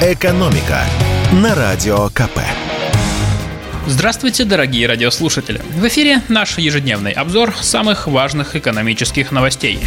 «Экономика» на Радио КП. Здравствуйте, дорогие радиослушатели! В эфире наш ежедневный обзор самых важных экономических новостей.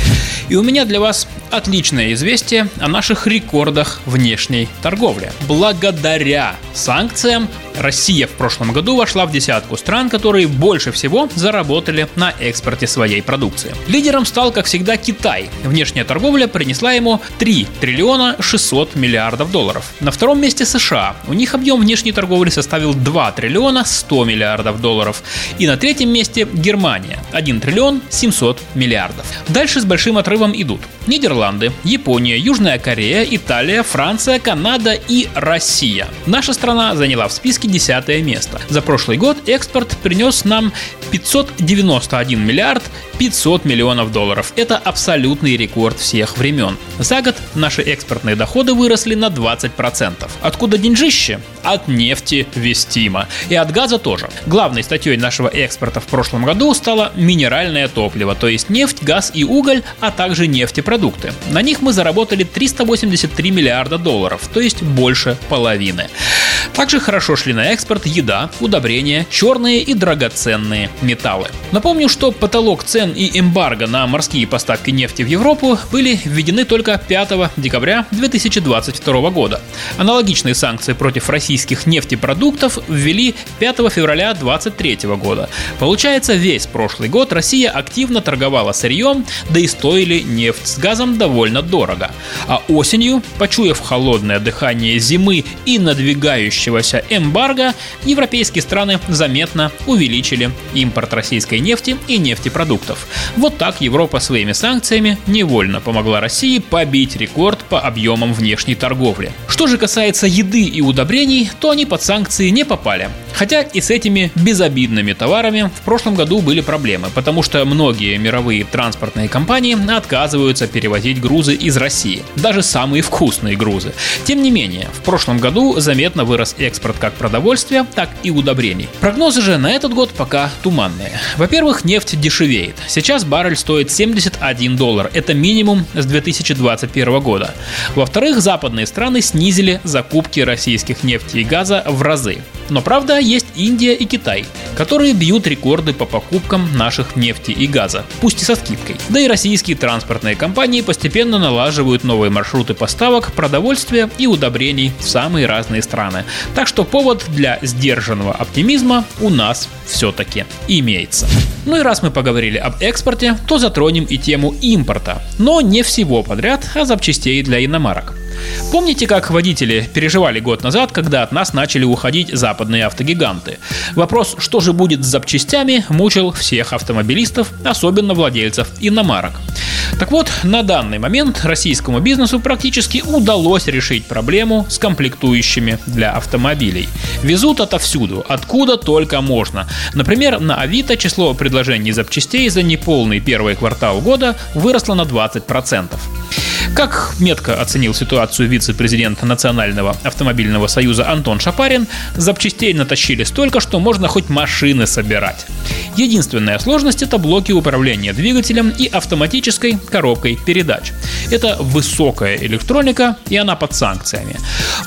И у меня для вас отличное известие о наших рекордах внешней торговли. Благодаря санкциям Россия в прошлом году вошла в десятку стран, которые больше всего заработали на экспорте своей продукции. Лидером стал, как всегда, Китай. Внешняя торговля принесла ему 3 триллиона 600 миллиардов долларов. На втором месте США. У них объем внешней торговли составил 2 триллиона 100 миллиардов долларов. И на третьем месте Германия. 1 триллион 700 миллиардов. Дальше с большим отрывом идут Нидерланды, Япония, Южная Корея, Италия, Франция, Канада и Россия. Наша страна заняла в списке 10 место. За прошлый год экспорт принес нам 591 миллиард 500 миллионов долларов. Это абсолютный рекорд всех времен. За год наши экспортные доходы выросли на 20%. Откуда деньжище? От нефти Вестима. И от газа тоже. Главной статьей нашего экспорта в прошлом году стало минеральное топливо, то есть нефть, газ и уголь, а также нефтепродукты. На них мы заработали 383 миллиарда долларов, то есть больше половины. Также хорошо шли на экспорт еда, удобрения, черные и драгоценные металлы. Напомню, что потолок цен и эмбарго на морские поставки нефти в Европу были введены только 5 декабря 2022 года. Аналогичные санкции против российских нефтепродуктов ввели 5 февраля 2023 года. Получается, весь прошлый год Россия активно торговала сырьем, да и стоили нефть с газом довольно дорого. А осенью, почуяв холодное дыхание зимы и надвигающегося эмбарго, европейские страны заметно увеличили импорт российской нефти и нефтепродуктов. Вот так Европа своими санкциями невольно помогла России побить рекорд по объемам внешней торговли. Что же касается еды и удобрений, то они под санкции не попали. Хотя и с этими безобидными товарами в прошлом году были проблемы, потому что многие мировые транспортные компании отказываются перевозить грузы из России, даже самые вкусные грузы. Тем не менее, в прошлом году заметно вырос экспорт как продовольствия, так и удобрений. Прогнозы же на этот год пока туманные. Во-первых, нефть дешевеет. Сейчас баррель стоит 71 доллар. Это минимум с 2021 года. Во-вторых, западные страны снизили закупки российских нефти и газа в разы. Но правда, есть Индия и Китай, которые бьют рекорды по покупкам наших нефти и газа, пусть и со скидкой. Да и российские транспортные компании постепенно налаживают новые маршруты поставок продовольствия и удобрений в самые разные страны. Так что повод для сдержанного оптимизма у нас все-таки имеется. Ну и раз мы поговорили об экспорте, то затронем и тему импорта. Но не всего подряд, а запчастей для иномарок. Помните, как водители переживали год назад, когда от нас начали уходить западные автогиганты? Вопрос, что же будет с запчастями, мучил всех автомобилистов, особенно владельцев иномарок. Так вот, на данный момент российскому бизнесу практически удалось решить проблему с комплектующими для автомобилей. Везут отовсюду, откуда только можно. Например, на Авито число предложений запчастей за неполный первый квартал года выросло на 20%. Как метко оценил ситуацию вице-президент Национального автомобильного союза Антон Шапарин, запчастей натащили столько, что можно хоть машины собирать. Единственная сложность – это блоки управления двигателем и автоматической коробкой передач. Это высокая электроника, и она под санкциями.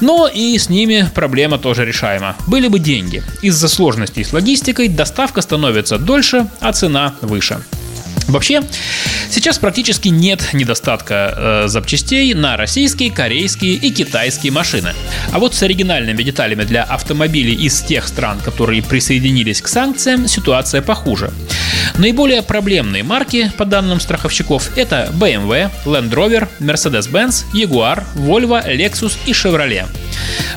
Но и с ними проблема тоже решаема. Были бы деньги. Из-за сложностей с логистикой доставка становится дольше, а цена выше. Вообще, сейчас практически нет недостатка э, запчастей на российские, корейские и китайские машины. А вот с оригинальными деталями для автомобилей из тех стран, которые присоединились к санкциям, ситуация похуже. Наиболее проблемные марки, по данным страховщиков, это BMW, Land Rover, Mercedes-Benz, Jaguar, Volvo, Lexus и Chevrolet.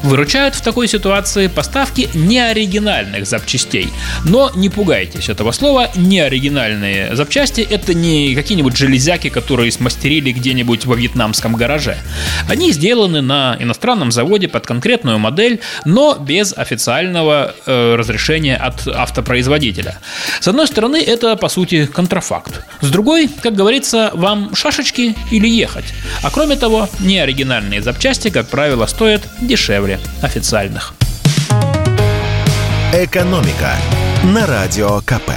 Выручают в такой ситуации поставки неоригинальных запчастей. Но не пугайтесь этого слова, неоригинальные запчасти это не какие-нибудь железяки, которые смастерили где-нибудь во вьетнамском гараже. Они сделаны на иностранном заводе под конкретную модель, но без официального э, разрешения от автопроизводителя. С одной стороны, это по сути контрафакт. С другой, как говорится, вам шашечки или ехать. А кроме того, неоригинальные запчасти, как правило, стоят дешевле официальных. Экономика на радио КП.